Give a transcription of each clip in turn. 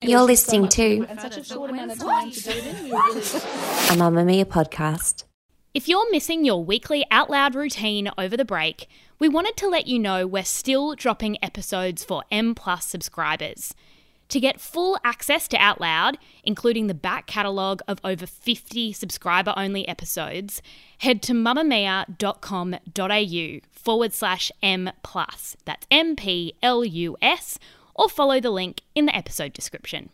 You're listening to and a short amount of time to do it in. We really a Mamamia podcast. If you're missing your weekly Out Loud routine over the break, we wanted to let you know we're still dropping episodes for M Plus subscribers. To get full access to Out Loud, including the back catalogue of over 50 subscriber only episodes, head to mamamia.com.au forward slash M plus. That's M P L U S, or follow the link in the episode description.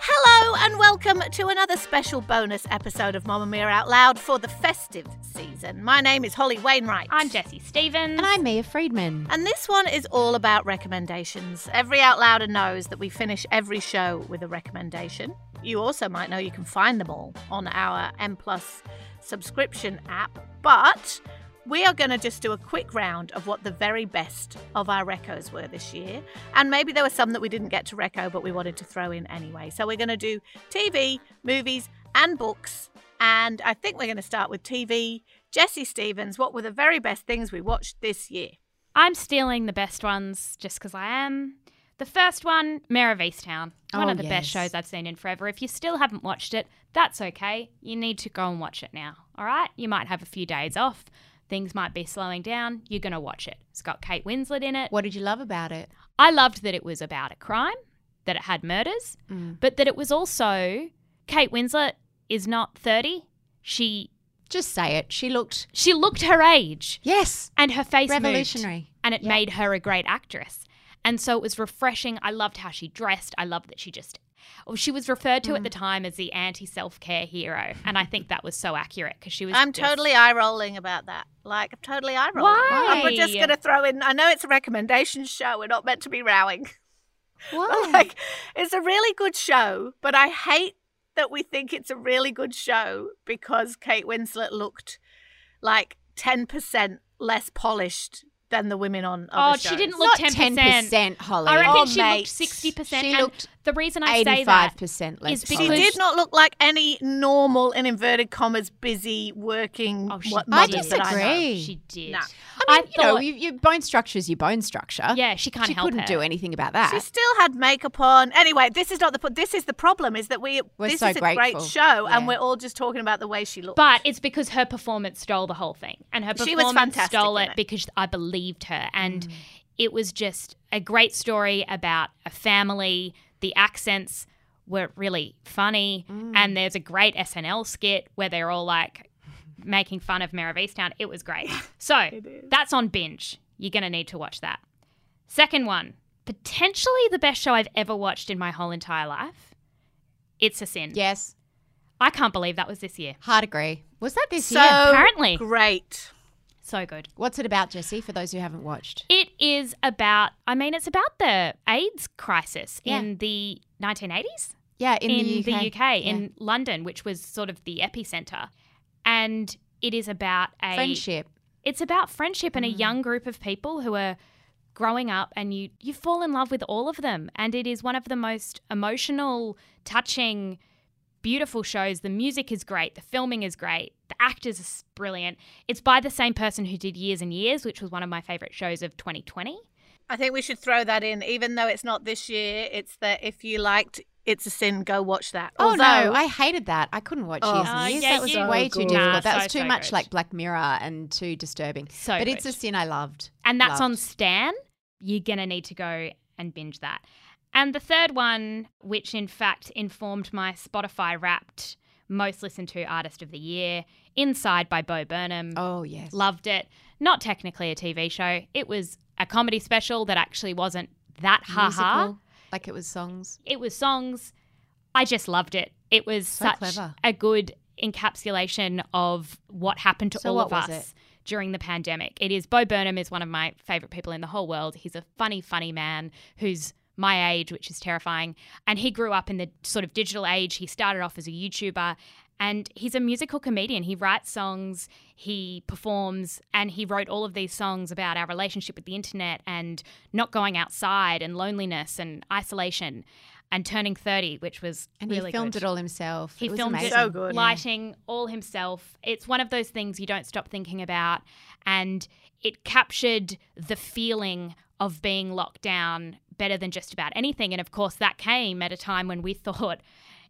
Hello and welcome to another special bonus episode of Mamamia Out Loud for the festive season. My name is Holly Wainwright. I'm Jessie Stephens. And I'm Mia Freedman. And this one is all about recommendations. Every Out Louder knows that we finish every show with a recommendation. You also might know you can find them all on our M Plus subscription app, but we are going to just do a quick round of what the very best of our recos were this year. And maybe there were some that we didn't get to reco, but we wanted to throw in anyway. So we're going to do TV, movies, and books. And I think we're going to start with TV. Jessie Stephens, what were the very best things we watched this year? I'm stealing the best ones just because I am. The first one, Mare of Easttown. One Oh, of the best shows I've seen in forever. If you still haven't watched it, that's okay. You need to go and watch it now. All right? You might have a few days off. Things might be slowing down. You're going to watch it. It's got Kate Winslet in it. What did you love about it? I loved that it was about a crime, that it had murders, Mm. but that it was also Kate Winslet is not 30. She Just say it. She looked, she looked her age yes, and her face moved revolutionary. and it Yep. made her a great actress. And so it was refreshing. I loved how she dressed. I loved that she just well, she was referred to at Mm. the time as the anti self care hero, and I think that was so accurate because she was. I'm just- totally eye rolling about that. Like, I'm totally eye rolling. Why? I'm just going to throw in, I know it's a recommendation show. We're not meant to be rowing. Why? like it's a really good show, but I hate that we think it's a really good show because Kate Winslet looked like ten percent less polished than the women on. Oh, other she didn't look Not ten ten percent. percent, Holly. I reckon Oh, she mate. looked sixty percent. She looked the reason I say that eighty-five percent less. is She because- did not look like any normal, in inverted commas, busy working Oh, she what did. I mothers that I disagree. she did. No. I mean, you know, thought- you, your bone structure is your bone structure. yeah, she can't she help couldn't her. do anything about that. She still had makeup on. Anyway, this is not the. po- This is the problem. Is that we. We're this so is a great show, Yeah. and we're all just talking about the way she looks. But it's because her performance stole the whole thing. And her She was performance stole it, it. because I believed her. And Mm. it was just a great story about a family. The accents were really funny. Mm. And there's a great SNL skit where they're all like making fun of Mare of Easttown. It was great. So that's on binge. You're going to need to watch that. Second one, potentially the best show I've ever watched in my whole entire life. It's a sin. yes, I can't believe that was this year. hard agree. Was that this so year? apparently. great. So good. What's it about, Jessie? For those who haven't watched. It is about, I mean, it's about the AIDS crisis Yeah. in the 1980s Yeah, in, in, the UK, Yeah. in London, which was sort of the epicenter. And it is about a friendship. It's about friendship and a Mm. young group of people who are growing up and you you fall in love with all of them and it is one of the most emotional, touching, beautiful shows. The music is great, the filming is great, the actors are brilliant. It's by the same person who did Years and Years, which was one of my favorite shows of 2020. I think we should throw that in, even though it's not this year. It's that if you liked It's a Sin, go watch that. Oh Although, no, I hated that. I couldn't watch Oh. Years Oh, and Years. yeah, that was you- way oh, too Nah, difficult. That so, was too so much good. like Black Mirror and too disturbing. So but good. It's a Sin I loved. and that's on Stan. You're going to need to go and binge that. And the third one, which in fact informed my Spotify wrapped most listened to artist of the year, Inside by Bo Burnham. Oh yes. Loved it. Not technically a TV show, it was a comedy special that actually wasn't that ha ha. Like it was songs. It was songs. I just loved it. It was So such clever. a good encapsulation of what happened to So all of us during the pandemic. It is Bo Burnham is one of my favorite people in the whole world. He's a funny, funny man who's my age, which is terrifying. And he grew up in the sort of digital age. He started off as a YouTuber and he's a musical comedian. He writes songs, he performs, and he wrote all of these songs about our relationship with the internet and not going outside and loneliness and isolation and turning 30, which was And really he filmed good. it all himself. He it was filmed amazing. it So good. lighting all himself. It's one of those things you don't stop thinking about. And it captured the feeling of being locked down better than just about anything. And of course, that came at a time when we thought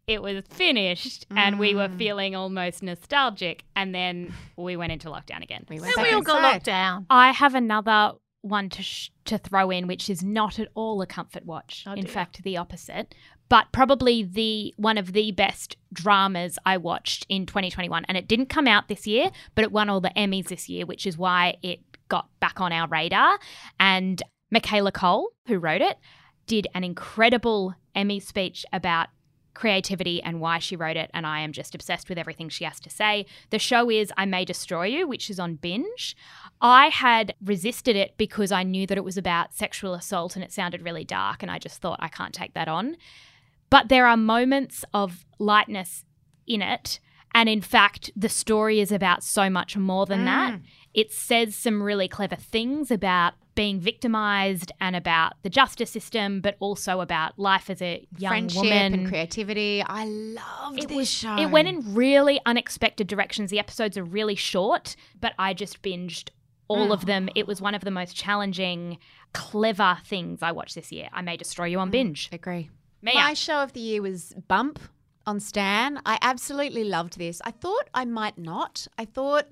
it was finished and we Mm. were feeling almost nostalgic. And then we went into lockdown again. We went And back we all got locked down. I have another one to sh- to throw in, which is not at all a comfort watch. Oh, in dear. fact, the opposite. But probably the one of the best dramas I watched in 2021, and it didn't come out this year, but it won all the Emmys this year, which is why it got back on our radar. And Michaela Coel, who wrote it, did an incredible Emmy speech about creativity and why she wrote it, and I am just obsessed with everything she has to say. The show is I May Destroy You, which is on binge. I had resisted it because I knew that it was about sexual assault and it sounded really dark, and I just thought I can't take that on. But there are moments of lightness in it. And in fact, the story is about so much more than that. Mm. It says some really clever things about being victimized and about the justice system, but also about life as a young Friendship woman. and creativity. I loved it this was show. it went in really unexpected directions. The episodes are really short, but I just binged all of them. It was one of the most challenging, clever things I watched this year. I may destroy you on mm, binge. Agree. Mia. My show of the year was Bump on Stan. I absolutely loved this. I thought I might not. I thought,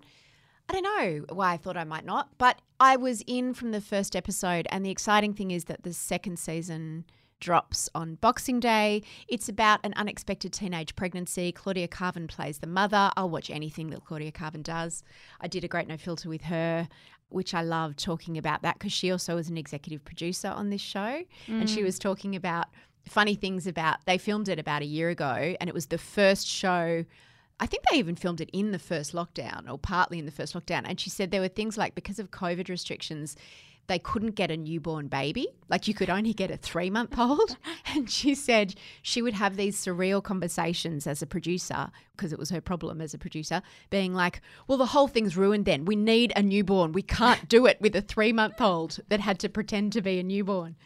I don't know why I thought I might not, but I was in from the first episode. And the exciting thing is that the second season drops on Boxing Day. It's about an unexpected teenage pregnancy. Claudia Karvan plays the mother. I'll watch anything that Claudia Karvan does. I did a great no filter with her. Which I loved talking about that because she also was an executive producer on this show. And she mm. was talking about funny things about they filmed it about a year ago and it was the first show I think they even filmed it in the first lockdown or partly in the first lockdown and she said there were things like because of covid restrictions they couldn't get a newborn baby like you could only get a 3 month old and she said she would have these surreal conversations as a producer because it was her problem as a producer being like well the whole thing's ruined then we need a newborn we can't do it with a 3 month old that had to pretend to be a newborn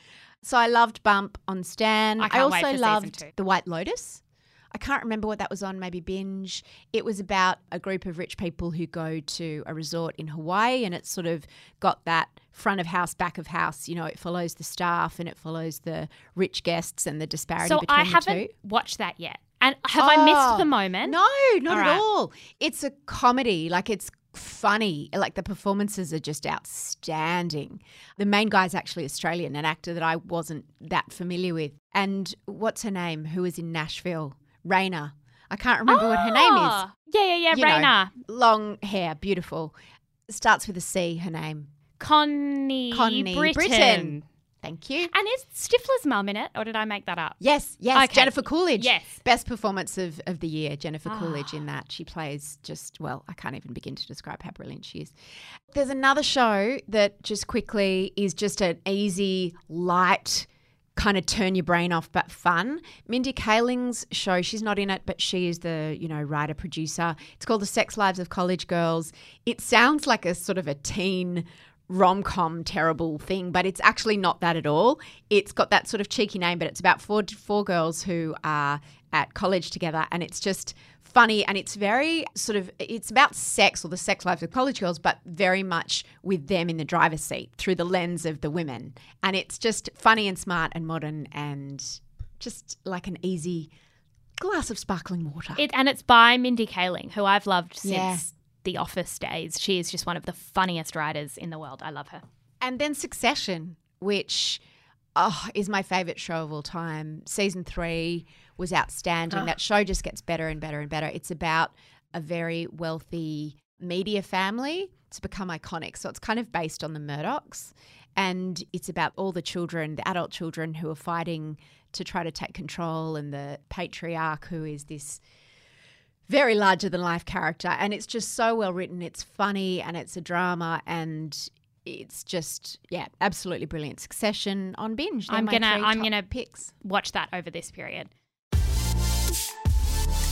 so I loved Bump on Stan. I wait also loved. The White Lotus. I can't remember what that was on, maybe Binge. It was about a group of rich people who go to a resort in Hawaii and it's sort of got that front of house, back of house. You know, it follows the staff and it follows the rich guests and the disparity So between I the haven't watched that yet. And have I missed Oh, the moment? No, not All at all. It's a comedy. Like it's funny. Like the performances are just outstanding. The main guy's actually Australian, an actor that I wasn't that familiar with. And what's her name? Who was in Nashville? Rayna. I can't remember what her name is. Oh, Yeah, yeah, yeah. You know, Rayna. Long hair, beautiful. Starts with a C, her name. Connie, Connie Britton. Britton. Thank you. And is Stifler's mum in it, or did I make that up? Yes, yes. Okay. Jennifer Coolidge. Yes. Best performance of, of the year, Jennifer Ah. Coolidge in that. She plays just, well, I can't even begin to describe how brilliant she is. There's another show that just quickly is just an easy, light, kind of turn your brain off but fun. Mindy Kaling's show, she's not in it, but she is the, you know, writer producer. It's called The Sex Lives of College Girls. It sounds like a sort of a teen rom com terrible thing, but it's actually not that at all. It's got that sort of cheeky name, but it's about four four girls who are at college together, and it's just funny and it's very sort of it's about sex or the sex lives of college girls, but very much with them in the driver's seat through the lens of the women, and it's just funny and smart and modern and just like an easy glass of sparkling water. It, and it's by Mindy Kaling, who I've loved since Yeah. The Office days. She is just one of the funniest writers in the world. I love her. And then Succession, which oh, is my favorite show of all time. Season three was outstanding. Ah. That show just gets better and better and better. It's about a very wealthy media family. to become iconic. So it's kind of based on the Murdochs. And it's about all the children, the adult children who are fighting to try to take control, and the patriarch, who is this very larger than life character, and it's just so well written. It's funny and it's a drama, and it's just yeah, absolutely brilliant. Succession on binge. They're I'm gonna I'm gonna picks. watch that over this period.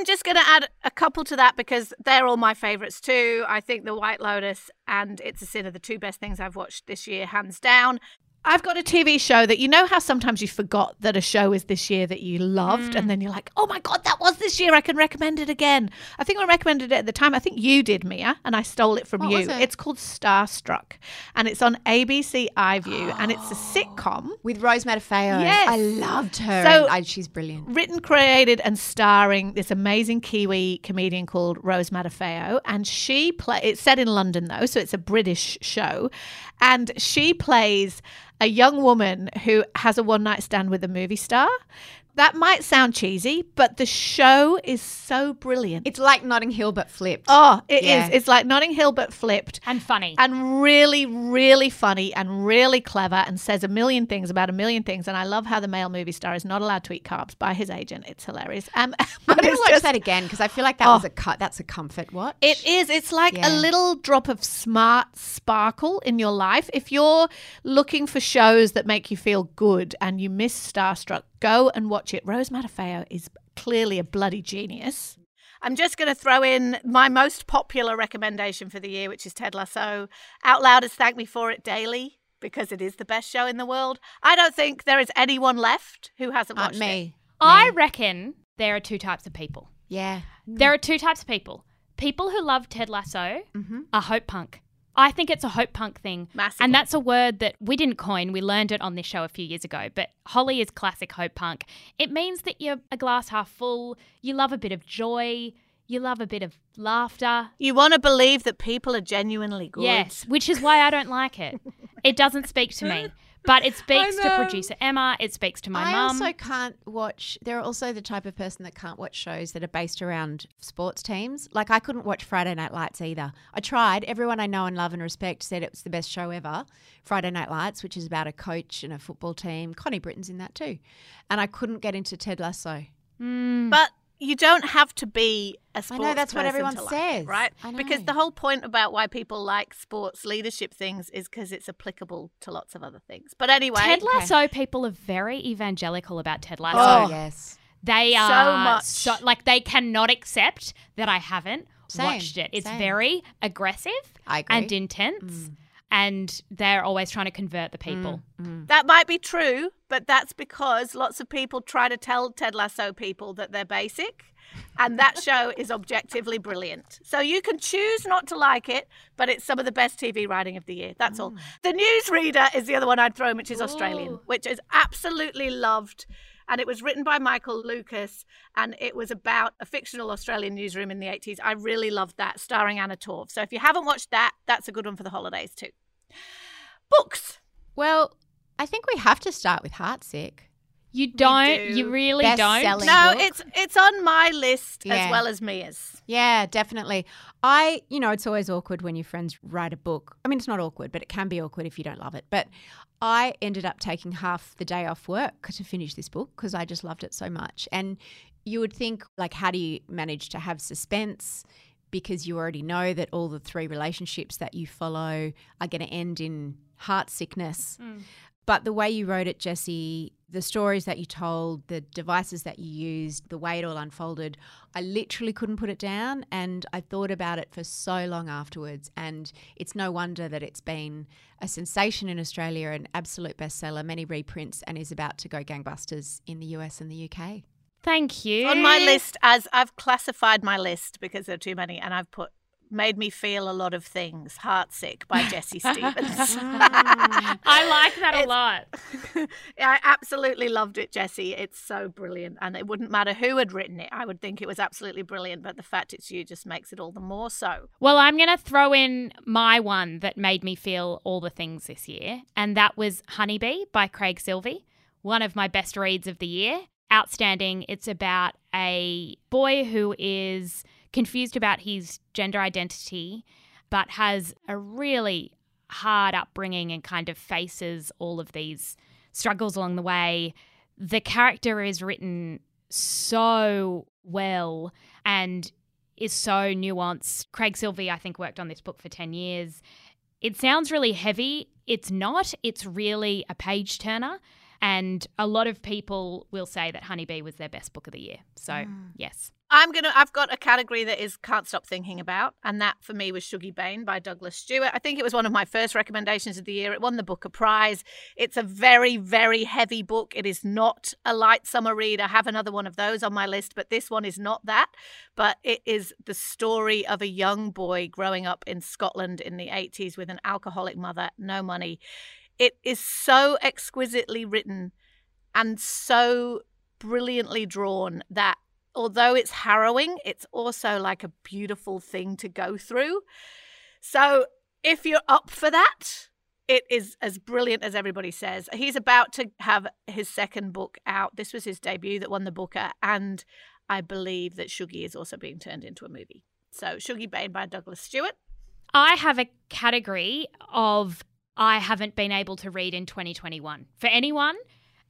I'm just going to add a couple to that because they're all my favourites too. I think The White Lotus and It's a Sin are the two best things I've watched this year, hands down. I've got a TV show that you know how sometimes you forgot that a show is this year that you loved, and mm. then you're like, oh my God, that was this year. I can recommend it again. I think I recommended it at the time. I think you did, Mia, and I stole it from What you. it? It's called Starstruck, and it's on ABC iView, and it's a sitcom With Rose Matafeo. Yes. I loved her. So- and I, she's brilliant. written, created, and starring this amazing Kiwi comedian called Rose Matafeo, and she play. It's set in London though, so it's a British show, and she plays a young woman who has a one night stand with a movie star. That might sound cheesy, but the show is so brilliant. It's like Notting Hill but flipped. oh, it is. Yeah. It's like Notting Hill but flipped And funny. and really, really funny and really clever and says a million things about a million things. And I love how the male movie star is not allowed to eat carbs by his agent. It's hilarious. Um, I'm going to watch just- that again because I feel like that Oh. was a cut. That's a comfort watch. It is. It's like Yeah. a little drop of smart sparkle in your life. If you're looking for shows that make you feel good and you miss Starstruck, go and watch it. Rose Matafeo is clearly a bloody genius. I'm just going to throw in my most popular recommendation for the year, which is Ted Lasso. Out Loud has thanked me for it daily because it is the best show in the world. I don't think there is anyone left who hasn't Not watched it. me. I reckon there are two types of people. Yeah. There are two types of people. People who love Ted Lasso Mm-hmm. are hope punk. I think it's a hope punk thing. Massively. And that's a word that we didn't coin. We learned it on this show a few years ago. But Holly is classic hope punk. It means that you're a glass half full, you love a bit of joy, you love a bit of laughter. You want to believe that people are genuinely good. Yes, which is why I don't like it. It doesn't speak to me. But it speaks to producer Emma, it speaks to my mum. I mum. also can't watch. There are also the type of person that can't watch shows that are based around sports teams. Like I couldn't watch Friday Night Lights either. I tried. Everyone I know and love and respect said it was the best show ever. Friday Night Lights, which is about a coach and a football team. Connie Britton's in that too. And I couldn't get into Ted Lasso. Hmm. But you don't have to be a sports know, that's what person everyone to like says. it, right? Because the whole point about why people like sports leadership things is because it's applicable to lots of other things. But anyway, Ted Lasso people are very evangelical about Ted Lasso. Oh. yes. They are So much. so like they cannot accept that I haven't Same, watched it. It's same. very aggressive I agree. Mm. And they're always trying to convert the mm, people. Mm. that might be true, but that's because lots of people try to tell Ted Lasso people that they're basic. And that show is objectively brilliant. So you can choose not to like it, but it's some of the best TV writing of the year. That's all. Mm. The Newsreader is the other one I'd throw in, which is Australian, which is absolutely loved. And it was written by Michael Lucas, and it was about a fictional Australian newsroom in the 80s. I really loved that, starring Anna Torv. So if you haven't watched that, that's a good one for the holidays too. Books. Well, I think we have to start with Heartsick. You don't. do. You really Best-selling. don't. No, book. it's it's on my list Yeah. as well as Mia's. Yeah, definitely. I, you know, it's always awkward when your friends write a book. I mean, it's not awkward, but it can be awkward if you don't love it. But I ended up taking half the day off work to finish this book because I just loved it so much. And you would think, like, how do you manage to have suspense? Because you already know that all the three relationships that you follow are going to end in heart sickness. Mm. But the way you wrote it, Jessie, the stories that you told, the devices that you used, the way it all unfolded, I literally couldn't put it down. And I thought about it for so long afterwards. And it's no wonder that it's been a sensation in Australia, an absolute bestseller, many reprints, and is about to go gangbusters in the US and the UK. Thank you. On my list, as I've classified my list because there are too many, and I've put Made Me Feel a Lot of Things, Heartsick by Jessie Stephens. I like that a lot. I absolutely loved it, Jessie. It's so brilliant. And it wouldn't matter who had written it, I would think it was absolutely brilliant. But the fact it's you just makes it all the more so. Well, I'm going to throw in my one that made me feel all the things this year, and that was Honeybee by Craig Silvey, one of my best reads of the year. Outstanding. It's about a boy who is confused about his gender identity, but has a really hard upbringing and kind of faces all of these struggles along the way. The character is written so well and is so nuanced. Craig Silvey, I think, worked on this book for 10 years. It sounds really heavy. It's not. It's really a page turner. And a lot of people will say that Honeybee was their best book of the year. So, mm. yes. I'm gonna. I've got a category that is can't stop thinking about, and that for me was Shuggie Bain by Douglas Stuart. I think it was one of my first recommendations of the year. It won the Booker Prize. It's a very, very heavy book. It is not a light summer read. I have another one of those on my list, but this one is not that. But it is the story of a young boy growing up in Scotland in the 80s with an alcoholic mother, no money. It is so exquisitely written and so brilliantly drawn that although it's harrowing, it's also like a beautiful thing to go through. So if you're up for that, it is as brilliant as everybody says. He's about to have his second book out. This was his debut that won the Booker, and I believe that Shuggie is also being turned into a movie. So Shuggie Bain by Douglas Stuart. I have a category of I haven't been able to read in 2021. For anyone,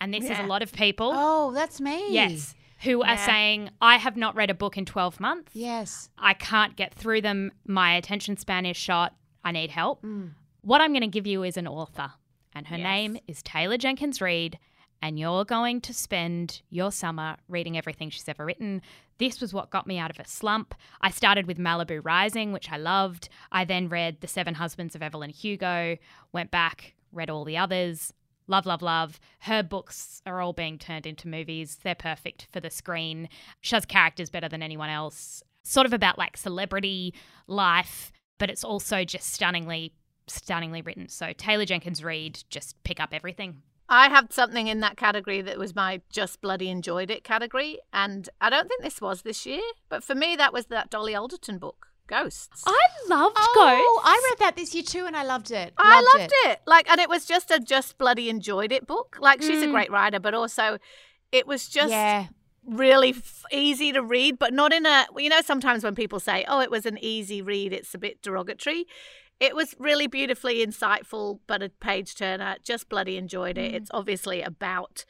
and this is a lot of people, Oh, that's me. yes, who are saying, I have not read a book in 12 months. Yes. I can't get through them. My attention span is shot. I need help. Mm. What I'm going to give you is an author, and her Yes. name is Taylor Jenkins Reid. And you're going to spend your summer reading everything she's ever written. This was what got me out of a slump. I started with Malibu Rising, which I loved. I then read The Seven Husbands of Evelyn Hugo, went back, read all the others. Love, love, love. Her books are all being turned into movies. They're perfect for the screen. She has characters better than anyone else. Sort of about like celebrity life, but it's also just stunningly, stunningly written. So Taylor Jenkins Reid, just pick up everything. I have something in that category that was my just bloody enjoyed it category. And I don't think this was this year, but for me, that was that Dolly Alderton book, Ghosts. I loved Oh, Ghosts. I read that this year too, and I loved it. I loved it. Like, and it was just a just bloody enjoyed it book. Like, she's a Mm. great writer, but also it was just yeah. really f- easy to read, but not in a, you know, sometimes when people say, oh, it was an easy read, it's a bit derogatory. It was really beautifully insightful, but a page turner. Just bloody enjoyed it. Mm. It's obviously about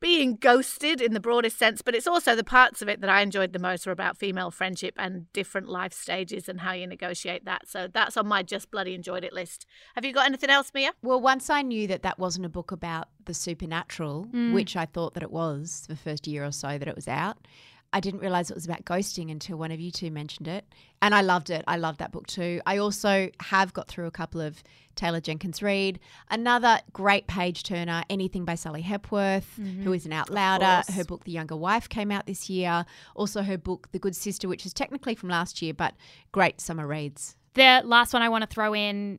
being ghosted in the broadest sense, but it's also the parts of it that I enjoyed the most are about female friendship and different life stages and how you negotiate that. So that's on my just bloody enjoyed it list. Have you got anything else, Mia? Well, once I knew that that wasn't a book about the supernatural, mm. which I thought that it was the first year or so that it was out, I didn't realize it was about ghosting until one of you two mentioned it. And I loved it. I loved that book too. I also have got through a couple of Taylor Jenkins Reid. Another great page turner, anything by Sally Hepworth, mm-hmm. who is an out louder. Her book, The Younger Wife, came out this year. Also, her book, The Good Sister, which is technically from last year, but great summer reads. The last one I want to throw in,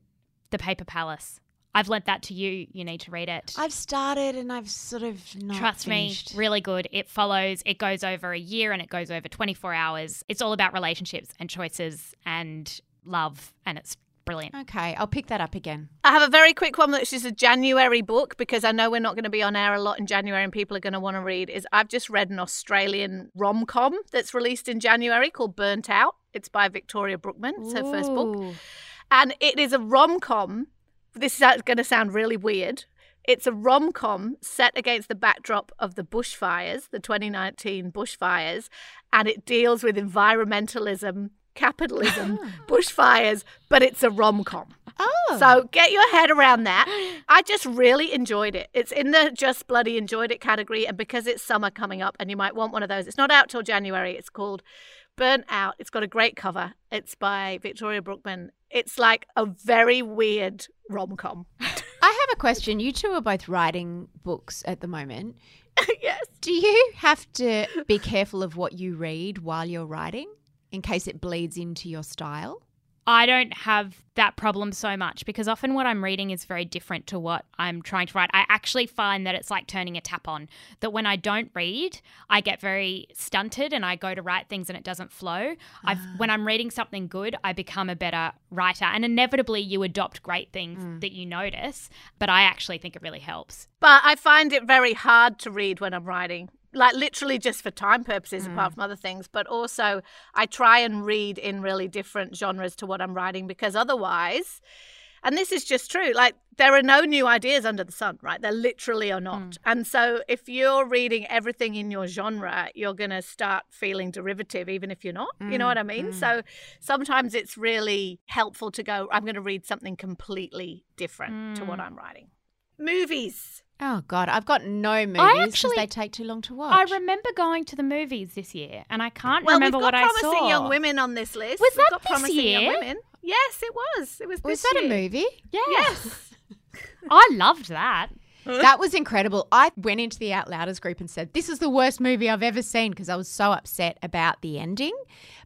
The Paper Palace. I've lent that to you. You need to read it. I've started and I've sort of not Trust finished. me, really good. It follows, it goes over a year and it goes over 24 hours. It's all about relationships and choices and love, and it's brilliant. Okay, I'll pick that up again. I have a very quick one which is a January book because I know we're not going to be on air a lot in January and people are going to want to read is I've just read an Australian rom-com that's released in January called Burnt Out. It's by Victoria Brookman. It's her first book. And it is a rom-com. This is uh, going to sound really weird. It's a rom-com set against the backdrop of the bushfires, the 2019 bushfires, and it deals with environmentalism, capitalism, ah. bushfires, but it's a rom-com. Oh, So get your head around that. I just really enjoyed it. It's in the just bloody enjoyed it category, and because it's summer coming up, and you might want one of those. It's not out till January. It's called Burnt Out. It's got a great cover. It's by Victoria Brookman. It's like a very weird rom com. I have a question. You two are both writing books at the moment. yes. Do you have to be careful of what you read while you're writing in case it bleeds into your style? I don't have that problem so much because often what I'm reading is very different to what I'm trying to write. I actually find that it's like turning a tap on, that when I don't read, I get very stunted and I go to write things and it doesn't flow. I've, ah. when I'm reading something good, I become a better writer. And inevitably, you adopt great things mm. that you notice, but I actually think it really helps. But I find it very hard to read when I'm writing. Like literally just for time purposes, hmm. apart from other things. But also, I try and read in really different genres to what I'm writing because otherwise, and this is just true, like there are no new ideas under the sun, right? There literally are not. Hmm. And so, if you're reading everything in your genre, you're going to start feeling derivative, even if you're not. You know mm, what I mean? Mm. So, sometimes it's really helpful to go, I'm going to read something completely different to what mm. I'm writing. Movies. Oh God, I've got no movies because actually- they take too long to watch. I remember going to the movies this year and I can't Well, remember we've got what I promising saw. young women on this list. Was We've that got this promising young year? women. Yes, it was. It was. Was this that a movie? Yeah. Yes. I loved that. that was incredible. I went into the Out Louders group and said, This is the worst movie I've ever seen because I was so upset about the ending.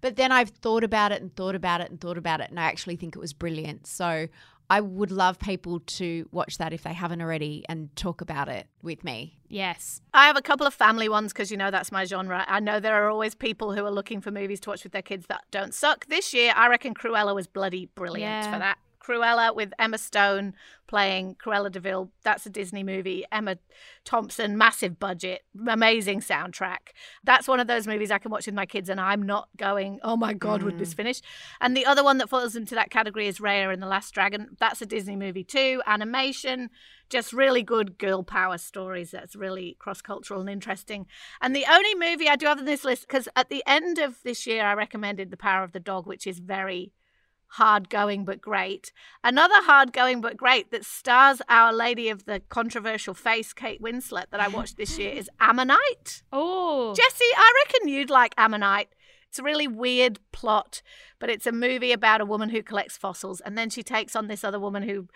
But then I've thought about it and thought about it and thought about it, and I actually think it was brilliant. So I would love people to watch that if they haven't already and talk about it with me. Yes. I have a couple of family ones because you know that's my genre. I know there are always people who are looking for movies to watch with their kids that don't suck. This year, I reckon Cruella was bloody brilliant Yeah. for that. Cruella with Emma Stone playing Cruella de Vil. That's a Disney movie. Emma Thompson, massive budget, amazing soundtrack. That's one of those movies I can watch with my kids and I'm not going, oh my God, would this mm. finish? And the other one that falls into that category is Raya and the Last Dragon. That's a Disney movie too. Animation, just really good girl power stories that's really cross cultural and interesting. And the only movie I do have on this list, because at the end of this year, I recommended The Power of the Dog, which is very hard going but great. Another hard going but great that stars Our Lady of the Controversial Face, Kate Winslet, that I watched this year is Ammonite. Oh. Jessie, I reckon you'd like Ammonite. It's a really weird plot, but it's a movie about a woman who collects fossils, and then she takes on this other woman who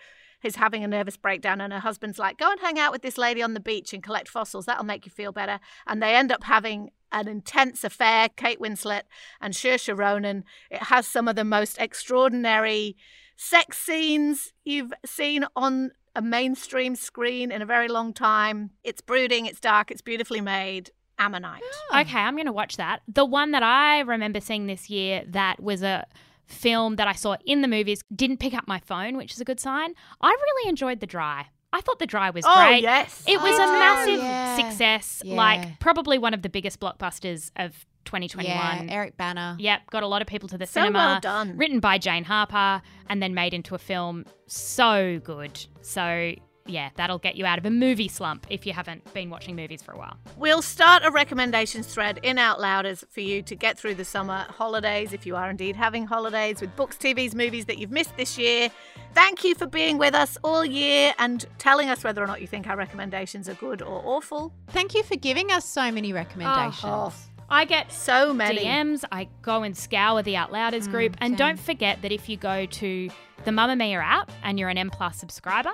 is having a nervous breakdown, and her husband's like, "Go and hang out with this lady on the beach and collect fossils. That'll make you feel better." And they end up having an intense affair. Kate Winslet and Saoirse Ronan. It has some of the most extraordinary sex scenes you've seen on a mainstream screen in a very long time. It's brooding, it's dark, it's beautifully made. Ammonite. Okay, I'm going to watch that. The one that I remember seeing this year that was a film that I saw in the movies didn't pick up my phone, which is a good sign. I really enjoyed The Dry. I thought The Dry was Oh, great. yes. It was Oh, a massive yeah. success, Yeah. like probably one of the biggest blockbusters of 2021. Yeah, Eric Bana. Yep, got a lot of people to the So cinema. well done. Written by Jane Harper and then made into a film. So good. So, yeah, that'll get you out of a movie slump if you haven't been watching movies for a while. We'll start a recommendations thread in Out Louders for you to get through the summer holidays, if you are indeed having holidays, with books, TVs, movies that you've missed this year. Thank you for being with us all year and telling us whether or not you think our recommendations are good or awful. Thank you for giving us so many recommendations. Oh, oh. I get so many. DMs. I go and scour the Out Louders mm, group. And same. don't forget that if you go to the Mamamia app and you're an M Plus subscriber,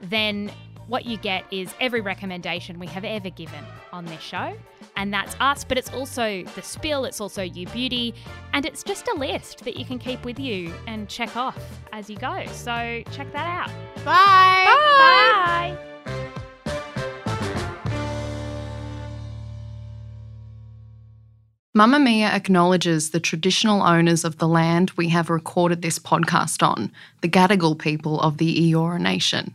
then what you get is every recommendation we have ever given on this show. And that's us, but it's also the spill, it's also you beauty, and it's just a list that you can keep with you and check off as you go. So check that out. Bye. Bye. Mamamia acknowledges the traditional owners of the land we have recorded this podcast on, the Gadigal people of the Eora Nation.